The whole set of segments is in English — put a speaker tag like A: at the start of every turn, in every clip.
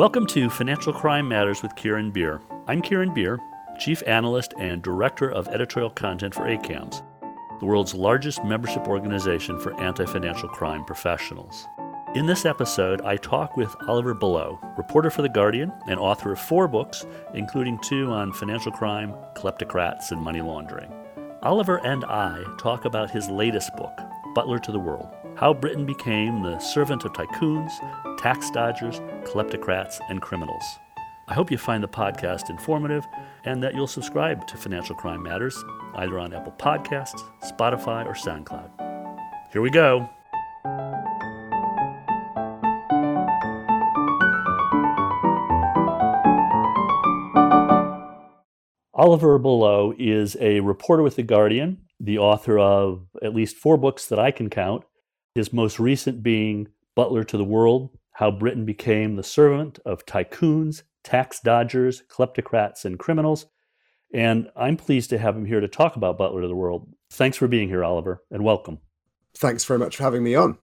A: Welcome to Financial Crime Matters with Kieran Beer. I'm Kieran Beer, Chief Analyst and Director of Editorial Content for ACAMS, the world's largest membership organization for anti financial crime professionals. In this episode, I talk with Oliver Bullough, reporter for The Guardian and author of four books, including two on financial crime, kleptocrats, and money laundering. Oliver and I talk about his latest book, Butler to the World How Britain Became the Servant of Tycoons, Tax Dodgers, Kleptocrats, and Criminals. I hope you find the podcast informative and that you'll subscribe to Financial Crime Matters either on Apple Podcasts, Spotify, or SoundCloud. Here we go. Oliver Bullough is a reporter with The Guardian, the author of at least four books that I can count, his most recent being Butler to the World How Britain Became the Servant of Tycoons, Tax Dodgers, Kleptocrats, and Criminals. And I'm pleased to have him here to talk about Butler to the World. Thanks for being here, Oliver, and welcome.
B: Thanks very much for having me on.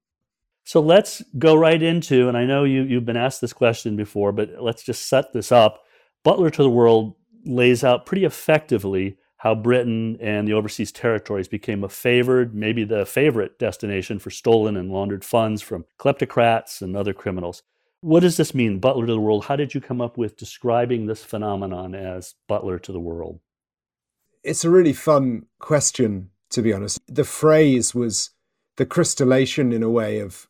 A: So let's go right into, and I know you, you've been asked this question before, but let's just set this up. Butler to the World lays out pretty effectively how Britain and the overseas territories became a favored, maybe the favorite destination for stolen and laundered funds from kleptocrats and other criminals. What does this mean, butler to the world? How did you come up with describing this phenomenon as butler to the world?
B: It's a really fun question, to be honest. The phrase was the crystallization, in a way, of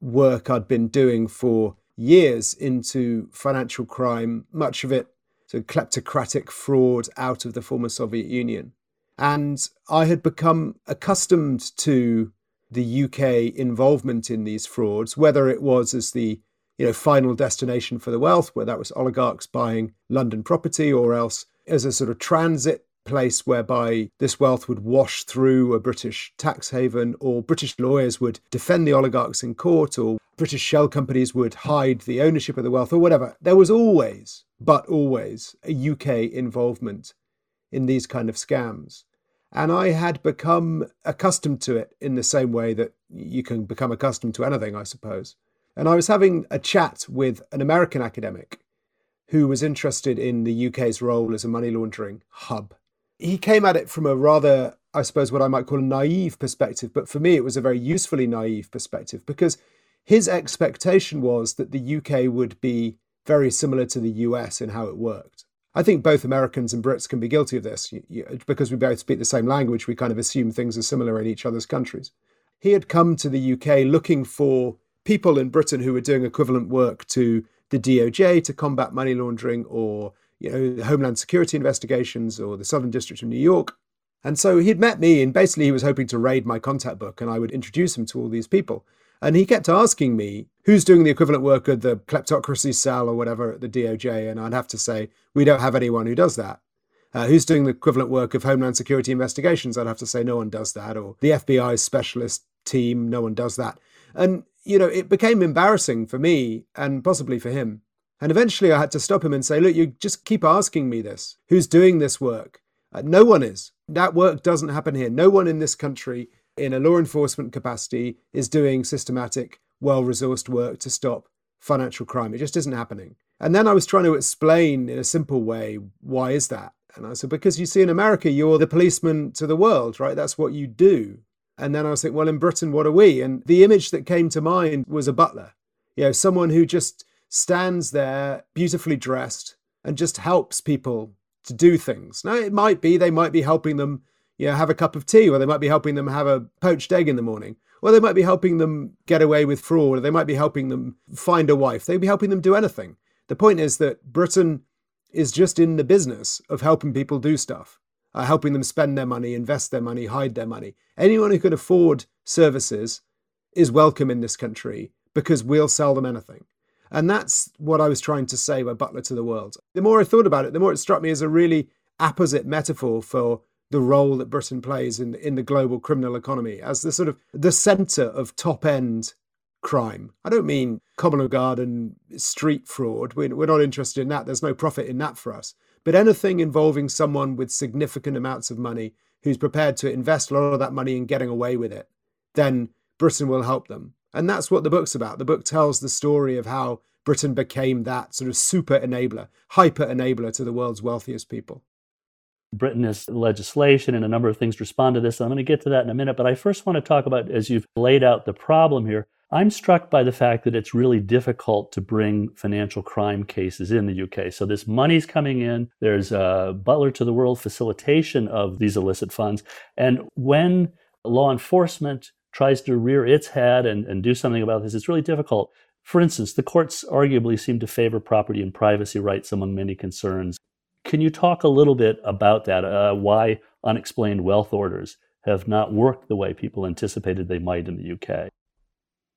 B: work I'd been doing for years into financial crime, much of it so kleptocratic fraud out of the former Soviet Union. And I had become accustomed to the UK involvement in these frauds, whether it was as the you know final destination for the wealth, where that was oligarchs buying London property, or else as a sort of transit place whereby this wealth would wash through a British tax haven, or British lawyers would defend the oligarchs in court, or British shell companies would hide the ownership of the wealth, or whatever. There was always, but always, a UK involvement in these kind of scams. And I had become accustomed to it in the same way that you can become accustomed to anything, I suppose. And I was having a chat with an American academic who was interested in the UK's role as a money laundering hub he came at it from a rather, I suppose, what I might call a naive perspective. But for me, it was a very usefully naive perspective because his expectation was that the UK would be very similar to the US in how it worked. I think both Americans and Brits can be guilty of this because we both speak the same language. We kind of assume things are similar in each other's countries. He had come to the UK looking for people in Britain who were doing equivalent work to the DOJ to combat money laundering or you know, Homeland Security investigations or the Southern District of New York. And so he'd met me, and basically he was hoping to raid my contact book, and I would introduce him to all these people. And he kept asking me who's doing the equivalent work of the kleptocracy cell or whatever at the DOJ, and I'd have to say we don't have anyone who does that. Uh, who's doing the equivalent work of Homeland Security investigations? I'd have to say no one does that, or the FBI's specialist team, no one does that. And you know, it became embarrassing for me and possibly for him and eventually I had to stop him and say, Look, you just keep asking me this. Who's doing this work? Uh, no one is. That work doesn't happen here. No one in this country, in a law enforcement capacity, is doing systematic, well resourced work to stop financial crime. It just isn't happening. And then I was trying to explain in a simple way why is that? And I said, Because you see, in America, you're the policeman to the world, right? That's what you do. And then I was thinking, Well, in Britain, what are we? And the image that came to mind was a butler, you know, someone who just stands there beautifully dressed and just helps people to do things. Now, it might be they might be helping them, you know, have a cup of tea, or they might be helping them have a poached egg in the morning, or they might be helping them get away with fraud, or they might be helping them find a wife. They'd be helping them do anything. The point is that Britain is just in the business of helping people do stuff, uh, helping them spend their money, invest their money, hide their money. Anyone who can afford services is welcome in this country because we'll sell them anything. And that's what I was trying to say by Butler to the World. The more I thought about it, the more it struck me as a really apposite metaphor for the role that Britain plays in, in the global criminal economy as the sort of the center of top end crime. I don't mean common garden street fraud. We're, we're not interested in that. There's no profit in that for us. But anything involving someone with significant amounts of money who's prepared to invest a lot of that money in getting away with it, then Britain will help them. And that's what the book's about. The book tells the story of how Britain became that sort of super enabler, hyper enabler to the world's wealthiest people.
A: Britain has legislation and a number of things respond to this. I'm going to get to that in a minute, but I first want to talk about, as you've laid out the problem here, I'm struck by the fact that it's really difficult to bring financial crime cases in the UK. So this money's coming in. There's a butler to the world facilitation of these illicit funds. And when law enforcement tries to rear its head and, and do something about this, it's really difficult. For instance, the courts arguably seem to favor property and privacy rights among many concerns. Can you talk a little bit about that? Uh, why unexplained wealth orders have not worked the way people anticipated they might in the UK?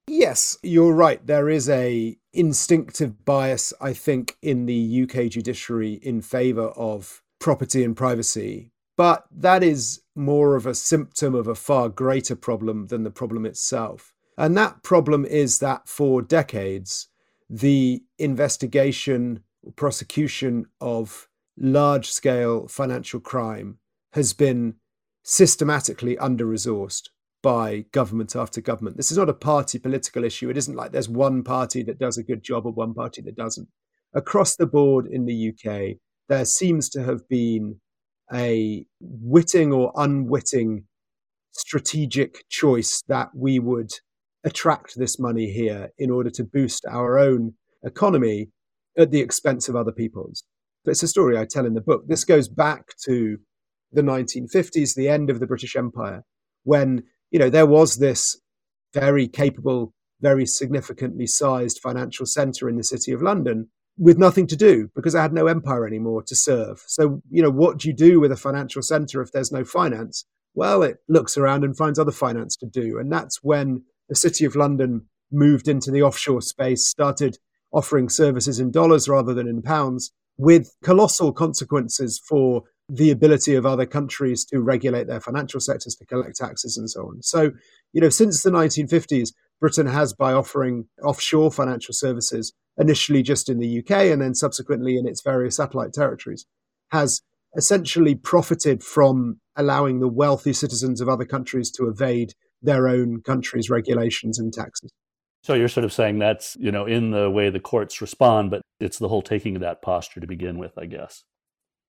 B: Yes, you're right. There is a instinctive bias, I think, in the UK judiciary in favour of property and privacy. But that is more of a symptom of a far greater problem than the problem itself. And that problem is that for decades, the investigation, prosecution of large scale financial crime has been systematically under resourced by government after government. This is not a party political issue. It isn't like there's one party that does a good job or one party that doesn't. Across the board in the UK, there seems to have been a witting or unwitting strategic choice that we would attract this money here in order to boost our own economy at the expense of other people's. But it's a story I tell in the book. This goes back to the 1950s, the end of the British Empire, when you know, there was this very capable, very significantly sized financial centre in the city of London with nothing to do because I had no empire anymore to serve. So, you know, what do you do with a financial centre if there's no finance? Well, it looks around and finds other finance to do. And that's when the city of London moved into the offshore space, started offering services in dollars rather than in pounds, with colossal consequences for the ability of other countries to regulate their financial sectors, to collect taxes, and so on. So, you know, since the 1950s, Britain has, by offering offshore financial services, initially just in the UK and then subsequently in its various satellite territories, has essentially profited from allowing the wealthy citizens of other countries to evade their own country's regulations and taxes.
A: So you're sort of saying that's, you know, in the way the courts respond, but it's the whole taking of that posture to begin with, I guess.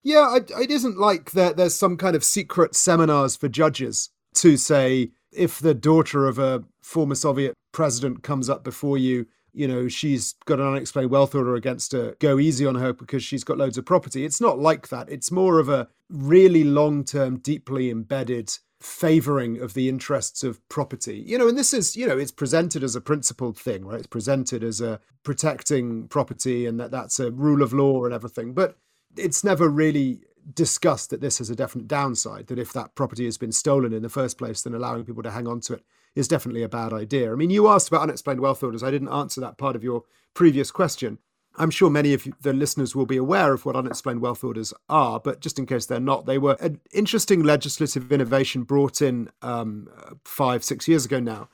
B: Yeah, it, it isn't like that there's some kind of secret seminars for judges to say if the daughter of a former Soviet president comes up before you, you know, she's got an unexplained wealth order against her, go easy on her because she's got loads of property. It's not like that. It's more of a really long term, deeply embedded favoring of the interests of property. You know, and this is, you know, it's presented as a principled thing, right? It's presented as a protecting property and that that's a rule of law and everything. But it's never really discussed that this has a definite downside, that if that property has been stolen in the first place, then allowing people to hang on to it is definitely a bad idea. I mean, you asked about unexplained wealth orders. I didn't answer that part of your previous question. I'm sure many of the listeners will be aware of what unexplained wealth orders are, but just in case they're not, they were an interesting legislative innovation brought in um, five, six years ago now,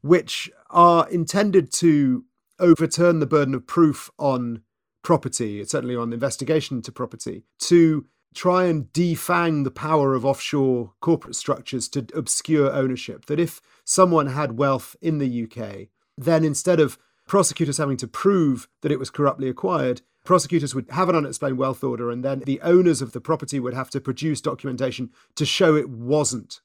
B: which are intended to overturn the burden of proof on property, certainly on investigation to property, to try and defang the power of offshore corporate structures to obscure ownership. That if someone had wealth in the UK, then instead of prosecutors having to prove that it was corruptly acquired, prosecutors would have an unexplained wealth order, and then the owners of the property would have to produce documentation to show it wasn't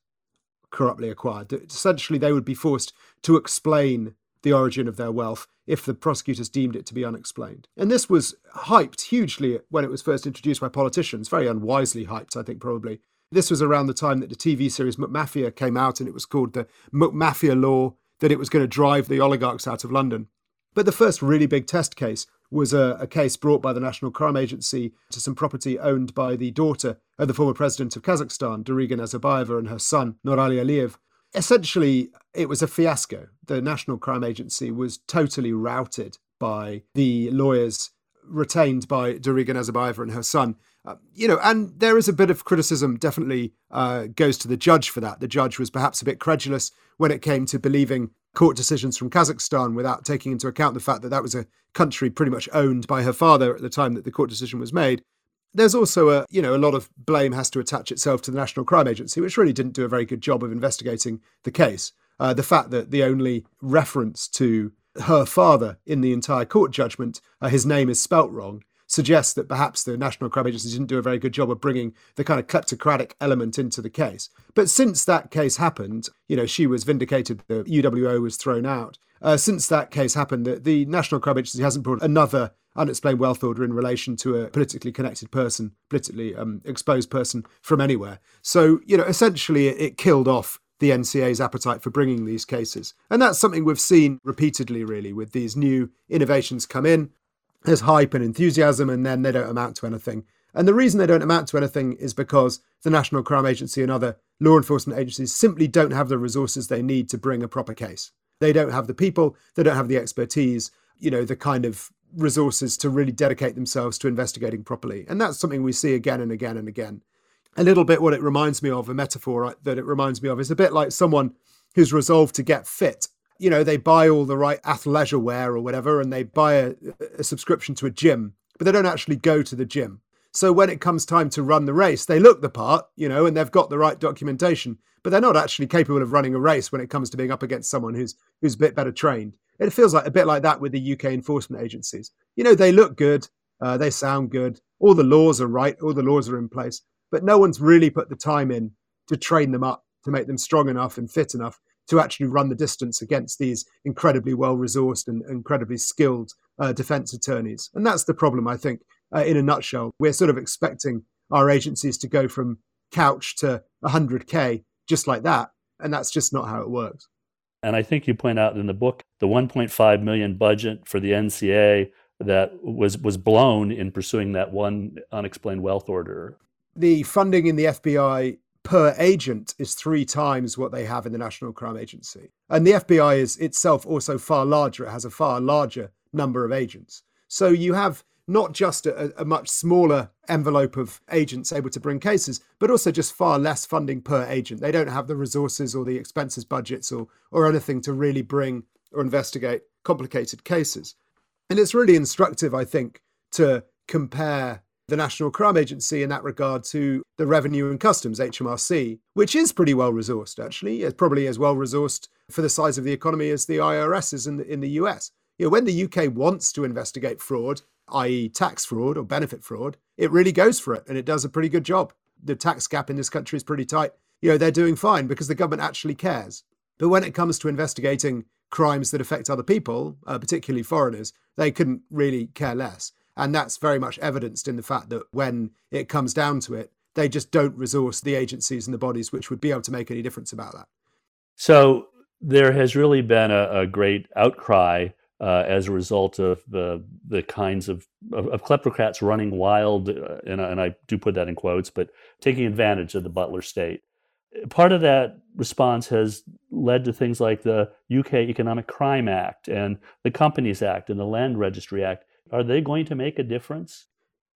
B: corruptly acquired. Essentially, they would be forced to explain the origin of their wealth if the prosecutors deemed it to be unexplained. And this was hyped hugely when it was first introduced by politicians, very unwisely hyped, I think, probably. This was around the time that the TV series McMafia came out, and it was called the McMafia Law, that it was going to drive the oligarchs out of London. But the first really big test case was a, a, case brought by the National Crime Agency to some property owned by the daughter of the former president of Kazakhstan, Dariga Nazarbayeva, and her son, Nurali Aliyev essentially, it was a fiasco. The National Crime Agency was totally routed by the lawyers retained by Dariga Nazarbayeva and her son. Uh, you know, and there is a bit of criticism definitely uh, goes to the judge for that. The judge was perhaps a bit credulous when it came to believing court decisions from Kazakhstan without taking into account the fact that that was a country pretty much owned by her father at the time that the court decision was made there's also a you know a lot of blame has to attach itself to the National Crime Agency, which really didn't do a very good job of investigating the case. Uh, the fact that the only reference to her father in the entire court judgment, uh, his name is spelt wrong, suggests that perhaps the National Crime Agency didn't do a very good job of bringing the kind of kleptocratic element into the case. But since that case happened, you know, she was vindicated, the UWO was thrown out. Uh, since that case happened, the, the National Crime Agency hasn't brought another unexplained wealth order in relation to a politically connected person, politically um, exposed person from anywhere. So, you know, essentially it, it killed off the NCA's appetite for bringing these cases. And that's something we've seen repeatedly, really, with these new innovations come in. There's hype and enthusiasm, and then they don't amount to anything. And the reason they don't amount to anything is because the National Crime Agency and other law enforcement agencies simply don't have the resources they need to bring a proper case. They don't have the people, they don't have the expertise, you know, the kind of resources to really dedicate themselves to investigating properly. And that's something we see again and again and again. A little bit what it reminds me of, a metaphor uh, that it reminds me of, is a bit like someone who's resolved to get fit. You know, they buy all the right athleisure wear or whatever, and they buy a, a subscription to a gym, but they don't actually go to the gym. So when it comes time to run the race, they look the part, you know, and they've got the right documentation, but they're not actually capable of running a race when it comes to being up against someone who's who's a bit better trained. It feels like a bit like that with the UK enforcement agencies. You know, they look good, uh, they sound good, all the laws are right, all the laws are in place, but no one's really put the time in to train them up to make them strong enough and fit enough to actually run the distance against these incredibly well resourced and incredibly skilled uh, defense attorneys. And that's the problem, I think, uh, in a nutshell. We're sort of expecting our agencies to go from couch to 100K just like that. And that's just not how it works.
A: And I think you point out in the book the 1.5 million budget for the NCA that was was blown in pursuing that one unexplained wealth order.
B: The funding in the FBI per agent is three times what they have in the National Crime Agency. And the FBI is itself also far larger. It has a far larger number of agents. So you have not just a, a, much smaller envelope of agents able to bring cases, but also just far less funding per agent. They don't have the resources or the expenses budgets or, or anything to really bring or investigate complicated cases. And it's really instructive, I think, to compare the National Crime Agency in that regard to the Revenue and Customs, HMRC, which is pretty well resourced, actually. It's probably as well resourced for the size of the economy as the IRS is in the, in the US. You know, when the UK wants to investigate fraud, i.e., tax fraud or benefit fraud, it really goes for it and it does a pretty good job. The tax gap in this country is pretty tight. You know, they're doing fine because the government actually cares. But when it comes to investigating crimes that affect other people, uh, particularly foreigners, they couldn't really care less. And that's very much evidenced in the fact that when it comes down to it, they just don't resource the agencies and the bodies which would be able to make any difference about that.
A: So there has really been a, a great outcry uh, as a result of the the kinds of, of, of kleptocrats running wild, uh, and, and, I do put that in quotes, but taking advantage of the Butler state. Part of that response has led to things like the UK Economic Crime Act and the Companies Act and the Land Registry Act. Are they going to make a difference?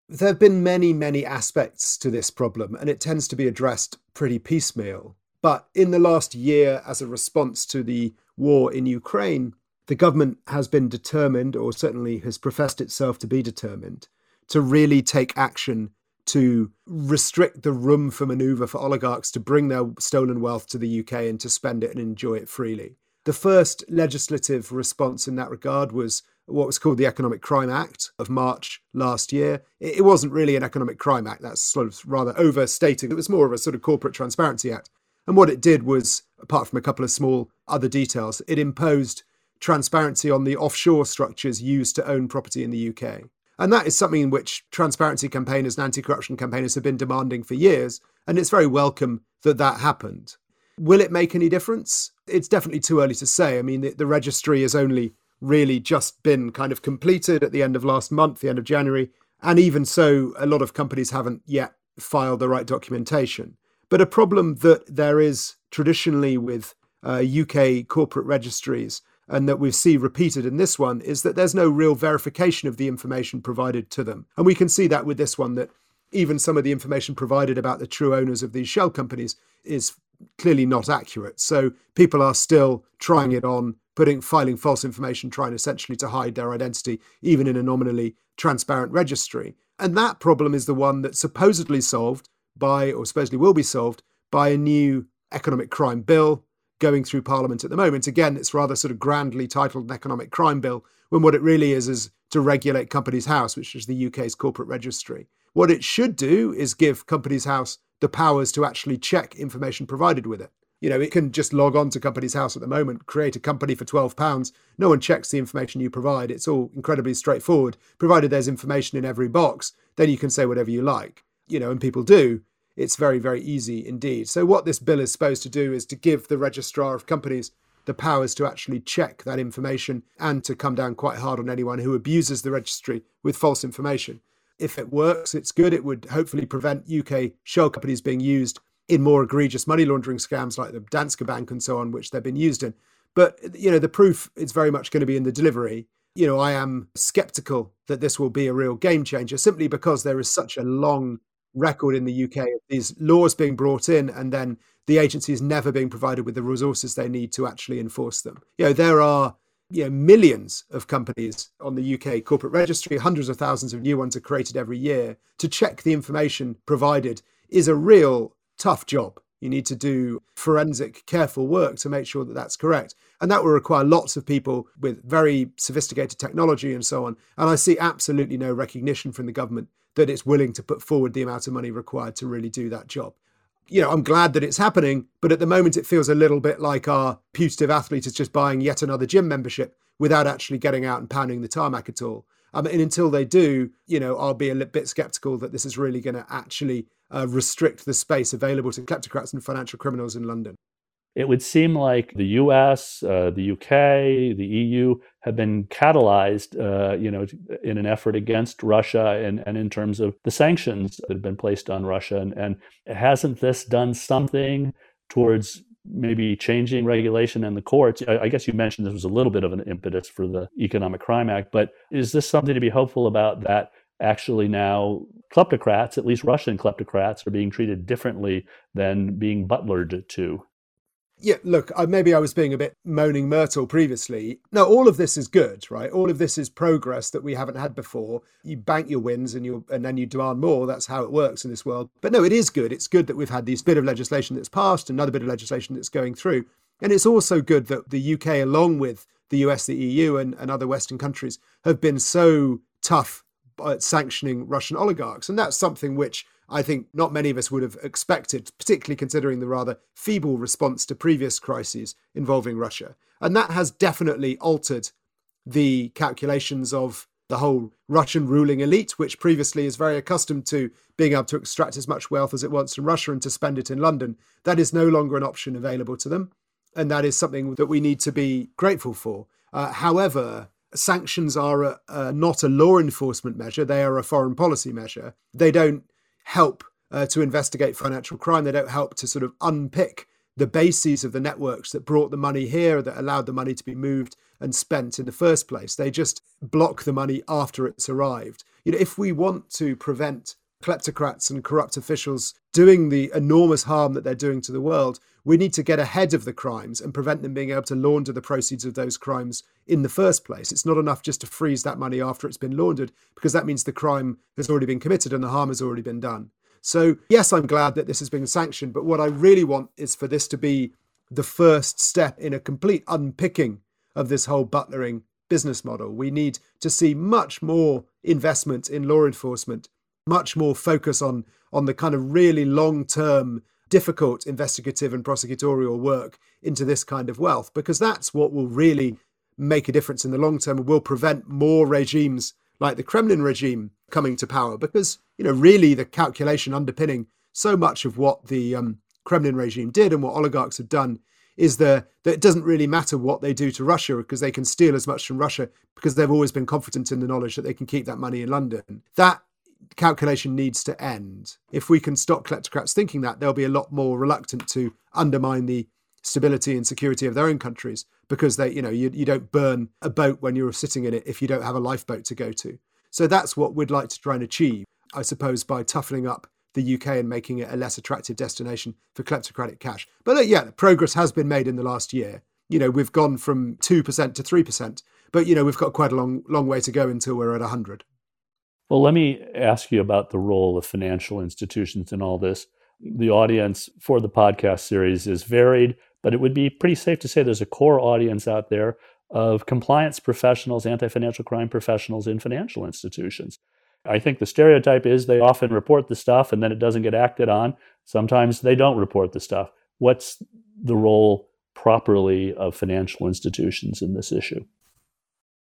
B: There have been many, many aspects to this problem, and it tends to be addressed pretty piecemeal. But in the last year, as a response to the war in Ukraine, the government has been determined, or certainly has professed itself to be determined, to really take action to restrict the room for maneuver for oligarchs to bring their stolen wealth to the UK and to spend it and enjoy it freely. The first legislative response in that regard was what was called the Economic Crime Act of March last year. It wasn't really an economic crime act, that's sort of rather overstating. It was more of a sort of corporate transparency act. And what it did was, apart from a couple of small other details, it imposed transparency on the offshore structures used to own property in the UK. And that is something which transparency campaigners and anti corruption campaigners have been demanding for years. And it's very welcome that that happened. Will it make any difference? It's definitely too early to say. I mean, the, the registry has only really just been kind of completed at the end of last month, the end of January. And even so, a lot of companies haven't yet filed the right documentation. But a problem that there is traditionally with uh, UK corporate registries and that we see repeated in this one is that there's no real verification of the information provided to them. And we can see that with this one that even some of the information provided about the true owners of these shell companies is clearly not accurate. So people are still trying it on, putting filing false information, trying essentially to hide their identity, even in a nominally transparent registry. And that problem is the one that's supposedly solved by, or supposedly will be solved by a new economic crime bill going through Parliament at the moment. Again, it's rather sort of grandly titled an economic crime bill, when what it really is is to regulate Companies House, which is the UK's corporate registry. What it should do is give Companies House the powers to actually check information provided with it. You know, it can just log on to Companies House at the moment, create a company for £12. No one checks the information you provide. It's all incredibly straightforward. Provided there's information in every box, then you can say whatever you like. You know, and people do. It's very, very easy indeed. So, what this bill is supposed to do is to give the registrar of companies the powers to actually check that information and to come down quite hard on anyone who abuses the registry with false information. If it works, it's good. It would hopefully prevent UK shell companies being used in more egregious money laundering scams like the Danske Bank and so on, which they've been used in. But you know, the proof is very much going to be in the delivery. You know, I am skeptical that this will be a real game changer simply because there is such a long record in the UK of these laws being brought in and then the agencies never being provided with the resources they need to actually enforce them. You know, there are you know, millions of companies on the UK corporate registry, hundreds of thousands of new ones are created every year. To check the information provided is a real tough job. You need to do forensic, careful work to make sure that that's correct. And that will require lots of people with very sophisticated technology and so on. And I see absolutely no recognition from the government that it's willing to put forward the amount of money required to really do that job. You know, I'm glad that it's happening, but at the moment it feels a little bit like our putative athlete is just buying yet another gym membership without actually getting out and pounding the tarmac at all. Um, and until they do, you know, I'll be a bit skeptical that this is really going to actually uh, restrict the space available to kleptocrats and financial criminals in London.
A: It would seem like the U.S., uh, the U.K., the EU have been catalyzed, uh, you know, in an effort against Russia and, and in terms of the sanctions that have been placed on Russia. And, and hasn't this done something towards maybe changing regulation in the courts? I, I guess you mentioned this was a little bit of an impetus for the Economic Crime Act, but is this something to be hopeful about that actually now kleptocrats, at least Russian kleptocrats, are being treated differently than being butlered to.
B: Yeah, look, maybe I was being a bit moaning Myrtle previously. No, all of this is good, right? All of this is progress that we haven't had before. You bank your wins and you and then you demand more. That's how it works in this world. But no, it is good. It's good that we've had this bit of legislation that's passed, another bit of legislation that's going through. And it's also good that the UK, along with the US, the EU, and, and other Western countries, have been so tough at sanctioning Russian oligarchs. And that's something which I think not many of us would have expected, particularly considering the rather feeble response to previous crises involving Russia. And that has definitely altered the calculations of the whole Russian ruling elite, which previously is very accustomed to being able to extract as much wealth as it wants from Russia and to spend it in London. That is no longer an option available to them. And that is something that we need to be grateful for. Uh, however, sanctions are a, a, not a law enforcement measure, they are a foreign policy measure. They don't help uh, to investigate financial crime, they don't help to sort of unpick the bases of the networks that brought the money here, that allowed the money to be moved and spent in the first place. They just block the money after it's arrived. You know, if we want to prevent kleptocrats and corrupt officials doing the enormous harm that they're doing to the world, we need to get ahead of the crimes and prevent them being able to launder the proceeds of those crimes in the first place. It's not enough just to freeze that money after it's been laundered, because that means the crime has already been committed and the harm has already been done. So, yes, I'm glad that this has been sanctioned, but what I really want is for this to be the first step in a complete unpicking of this whole butlering business model. We need to see much more investment in law enforcement, much more focus on, on the kind of really long term difficult investigative and prosecutorial work into this kind of wealth, because that's what will really make a difference in the long term and will prevent more regimes like the Kremlin regime coming to power. Because, you know, really the calculation underpinning so much of what the um, Kremlin regime did and what oligarchs have done is the, that it doesn't really matter what they do to Russia because they can steal as much from Russia because they've always been confident in the knowledge that they can keep that money in London. That calculation needs to end. If we can stop kleptocrats thinking that, they'll be a lot more reluctant to undermine the stability and security of their own countries because they, you know, you, you don't burn a boat when you're sitting in it if you don't have a lifeboat to go to. So that's what we'd like to try and achieve, I suppose, by toughening up the UK and making it a less attractive destination for kleptocratic cash. But uh, yeah, progress has been made in the last year. You know, we've gone from 2% to 3%, but you know, we've got quite a long long way to go until we're at 100.
A: Well, let me ask you about the role of financial institutions in all this. The audience for the podcast series is varied, But it would be pretty safe to say there's a core audience out there of compliance professionals, anti financial crime professionals in financial institutions. I think the stereotype is they often report the stuff and then it doesn't get acted on. Sometimes they don't report the stuff. What's the role properly of financial institutions in this issue?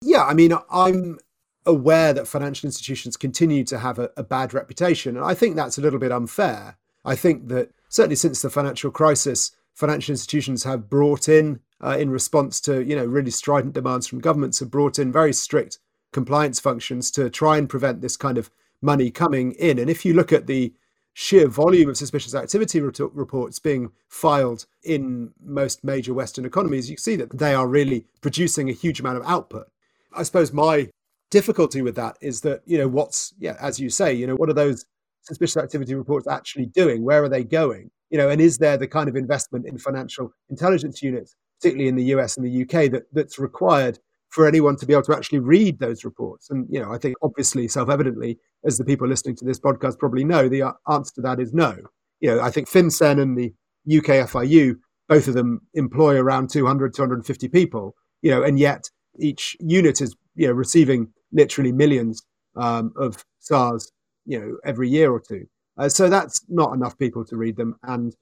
B: Yeah, I mean, I'm aware that financial institutions continue to have a, a, bad reputation. And I think that's a little bit unfair. I think that certainly since the financial crisis, financial institutions have brought in, uh, in response to you know really strident demands from governments, have brought in very strict compliance functions to try and prevent this kind of money coming in. And if you look at the sheer volume of suspicious activity reports being filed in most major Western economies, you see that they are really producing a huge amount of output. I suppose my difficulty with that is that, you know, what's, yeah, as you say, you know, what are those suspicious activity reports actually doing? Where are they going? You know, and is there the kind of investment in financial intelligence units, particularly in the US and the UK, that, that's required for anyone to be able to actually read those reports. And, you know, I think obviously, self evidently, as the people listening to this podcast probably know, the uh, answer to that is no. You know, I think FinCEN and the UK FIU, both of them employ around 200, 250 people, you know, and yet each unit is, you know, receiving literally millions um, of SARS, you know, every year or two. Uh, so that's not enough people to read them. And,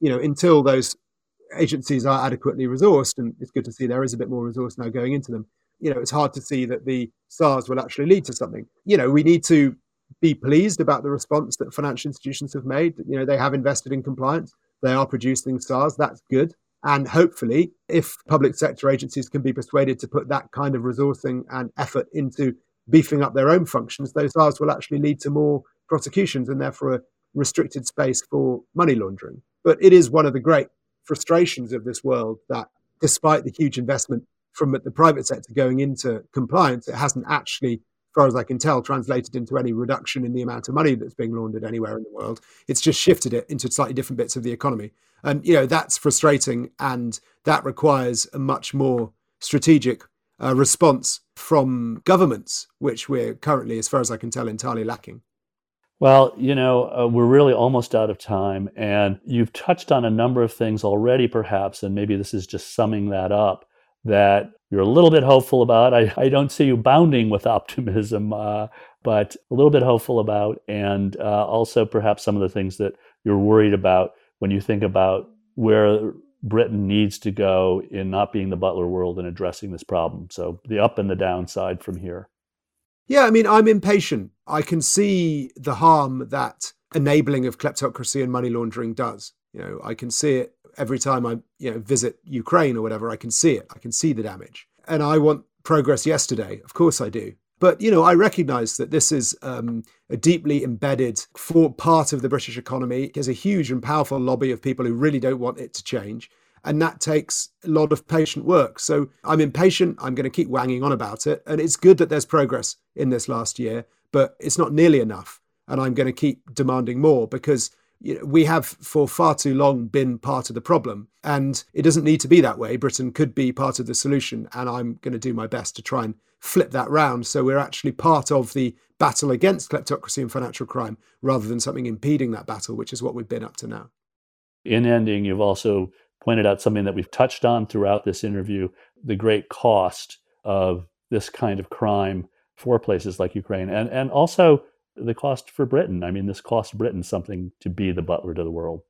B: you know, until those agencies are adequately resourced, and it's good to see there is a bit more resource now going into them. You know, it's hard to see that the SARS will actually lead to something. You know, we need to be pleased about the response that financial institutions have made. You know, they have invested in compliance. They are producing SARS. That's good. And hopefully, if public sector agencies can be persuaded to put that kind of resourcing and effort into beefing up their own functions, those SARS will actually lead to more prosecutions and therefore a restricted space for money laundering. But it is one of the great frustrations of this world that despite the huge investment from the private sector going into compliance, it hasn't actually, far as I can tell, translated into any reduction in the amount of money that's being laundered anywhere in the world. It's just shifted it into slightly different bits of the economy. And, you know, that's frustrating. And that requires a much more strategic uh, response from governments, which we're currently, as far as I can tell, entirely lacking.
A: Well, you know, uh, we're really almost out of time, and you've touched on a number of things already, perhaps, and maybe this is just summing that up that you're a little bit hopeful about. I, I don't see you bounding with optimism, uh, but a little bit hopeful about, and uh, also perhaps some of the things that you're worried about when you think about where Britain needs to go in not being the butler world and addressing this problem. So the up and the downside from here.
B: Yeah, I mean, I'm impatient. I can see the harm that enabling of kleptocracy and money laundering does. You know, I can see it every time I, you know, visit Ukraine or whatever. I can see it. I can see the damage, and I want progress yesterday. Of course, I do. But you know, I recognise that this is um, a deeply embedded for part of the British economy. There's a huge and powerful lobby of people who really don't want it to change. And that takes a lot of patient work. So I'm impatient. I'm going to keep wanging on about it. And it's good that there's progress in this last year, but it's not nearly enough. And I'm going to keep demanding more because you know, we have for far too long been part of the problem. And it doesn't need to be that way. Britain could be part of the solution. And I'm going to do my best to try and flip that round so we're actually part of the battle against kleptocracy and financial crime rather than something impeding that battle, which is what we've been up to now.
A: In ending, you've also pointed out something that we've touched on throughout this interview the great cost of this kind of crime for places like Ukraine and, and also the cost for Britain. I mean, this cost Britain something to be the butler to the world.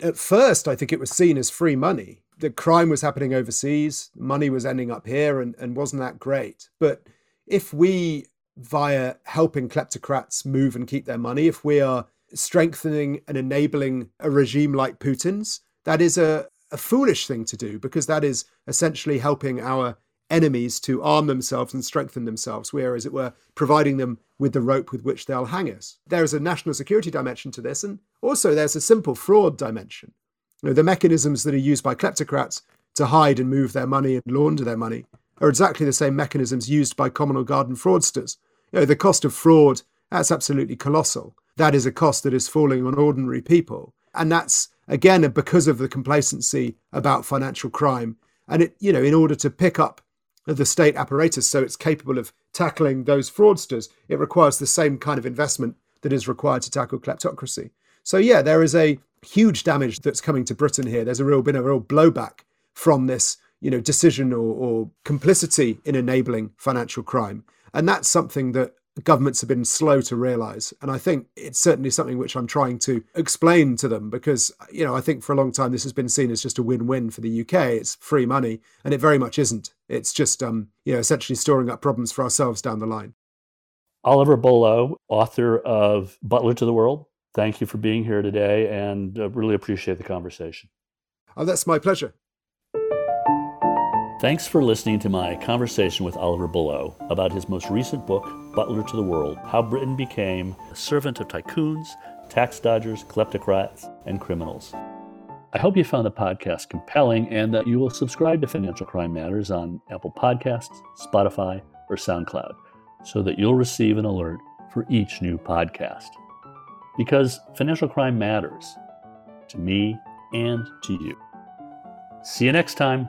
B: At first, I think it was seen as free money. The crime was happening overseas, money was ending up here, and, and wasn't that great. But if we, via helping kleptocrats move and keep their money, if we are strengthening and enabling a regime like Putin's, that is a, a foolish thing to do because that is essentially helping our enemies to arm themselves and strengthen themselves. We're, as it were, providing them with the rope with which they'll hang us. There is a national security dimension to this, and also there's a simple fraud dimension. You know, the mechanisms that are used by kleptocrats to hide and move their money and launder their money are exactly the same mechanisms used by common or garden fraudsters. You know, the cost of fraud, that's absolutely colossal. That is a cost that is falling on ordinary people. And that's again because of the complacency about financial crime and it you know in order to pick up the state apparatus so it's capable of tackling those fraudsters it requires the same kind of investment that is required to tackle kleptocracy so yeah there is a huge damage that's coming to Britain here. There's a real been a real blowback from this, you know, decision or, or complicity in enabling financial crime. And that's something that governments have been slow to realize. And I think it's certainly something which I'm trying to explain to them because, you know, I think for a long time this has been seen as just a win win for the UK. It's free money, and it very much isn't. It's just, um, you know, essentially storing up problems for ourselves down the line.
A: Oliver Bullough, author of Butler to the World, thank you for being here today and uh, really appreciate the conversation.
B: Oh, that's my pleasure.
A: Thanks for listening to my conversation with Oliver Bullough about his most recent book, Butler to the World How Britain Became a Servant of Tycoons, Tax Dodgers, Kleptocrats, and Criminals. I hope you found the podcast compelling and that you will subscribe to Financial Crime Matters on Apple Podcasts, Spotify, or SoundCloud so that you'll receive an alert for each new podcast. Because financial crime matters to me and to you. See you next time.